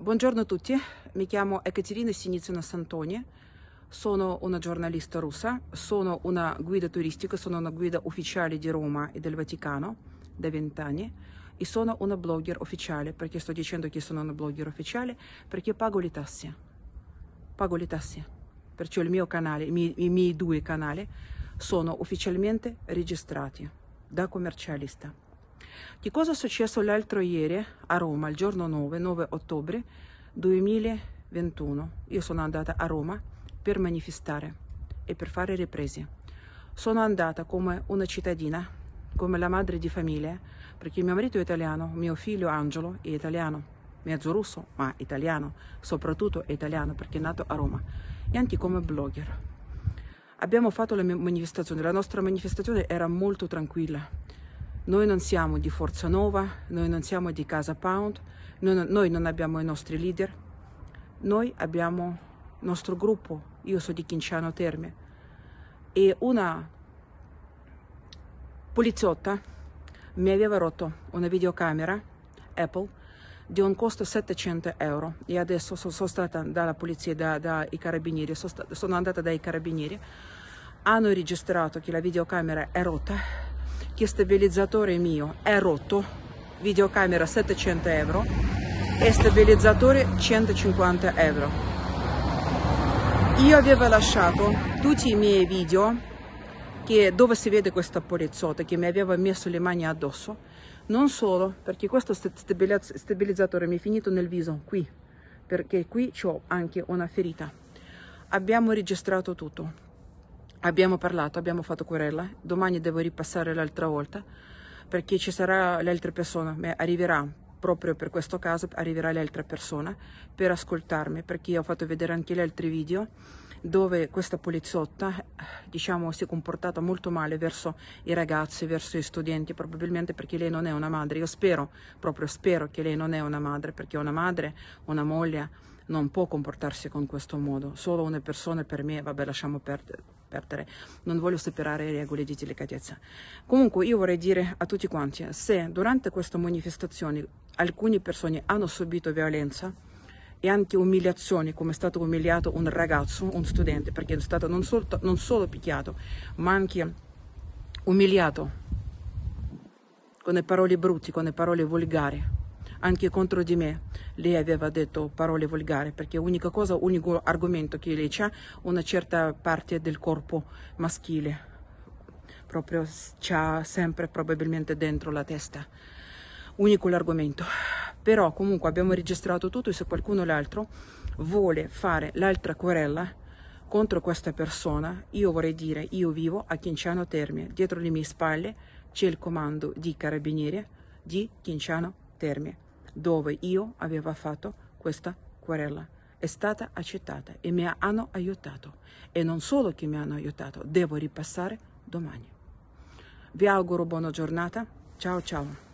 Buongiorno a tutti, mi chiamo Ekaterina Sinitsina Santoni, sono una giornalista russa, sono una guida turistica, sono una guida ufficiale di Roma e del Vaticano da vent'anni e sono una blogger ufficiale, perché sto dicendo che sono una blogger ufficiale, perché pago le tasse, pago le tasse, perciò il mio canale, i miei, i miei due canali sono ufficialmente registrati da commercialista. Che cosa è successo l'altro ieri a Roma, il giorno 9, 9 ottobre 2021? Io sono andata a Roma per manifestare e per fare riprese. Sono andata come una cittadina, come la madre di famiglia, perché mio marito è italiano, mio figlio Angelo è italiano, mezzo russo, ma italiano, soprattutto italiano perché è nato a Roma, e anche come blogger. Abbiamo fatto la manifestazione, la nostra manifestazione era molto tranquilla, noi non siamo di Forza Nova, noi non siamo di Casa Pound, noi non, noi non abbiamo i nostri leader, noi abbiamo il nostro gruppo, io sono di Chinciano Terme. E una poliziotta mi aveva rotto una videocamera Apple di un costo 700 euro. E adesso sono, sono stata dalla polizia, dai da carabinieri, sono, sono andata dai carabinieri, hanno registrato che la videocamera è rotta che stabilizzatore mio è rotto, videocamera 700 euro e stabilizzatore 150 euro. Io avevo lasciato tutti i miei video che, dove si vede questa polizzotta che mi aveva messo le mani addosso, non solo perché questo stabilizzatore mi è finito nel viso qui, perché qui ho anche una ferita. Abbiamo registrato tutto Abbiamo parlato, abbiamo fatto querela, domani devo ripassare l'altra volta perché ci sarà l'altra persona, arriverà proprio per questo caso, arriverà l'altra persona per ascoltarmi perché ho fatto vedere anche gli altri video dove questa poliziotta diciamo si è comportata molto male verso i ragazzi, verso gli studenti, probabilmente perché lei non è una madre. Io spero, proprio spero che lei non è una madre, perché una madre, una moglie non può comportarsi con questo modo. Solo una persona per me, vabbè, lasciamo perdere perdere, non voglio separare le regole di delicatezza. Comunque io vorrei dire a tutti quanti, se durante questa manifestazione alcune persone hanno subito violenza e anche umiliazioni, come è stato umiliato un ragazzo, un studente, perché è stato non solo, non solo picchiato, ma anche umiliato con le parole brutte, con le parole volgari anche contro di me. Lei aveva detto parole volgari perché l'unica cosa, l'unico argomento che lei ha, una certa parte del corpo maschile, proprio c'ha sempre probabilmente dentro la testa. Unico l'argomento. Però comunque abbiamo registrato tutto e se qualcuno l'altro vuole fare l'altra querella contro questa persona, io vorrei dire, io vivo a Chinciano Terme, dietro le mie spalle c'è il comando di carabinieri di Chinciano Terme dove io avevo fatto questa querela. È stata accettata e mi hanno aiutato. E non solo che mi hanno aiutato, devo ripassare domani. Vi auguro buona giornata. Ciao ciao.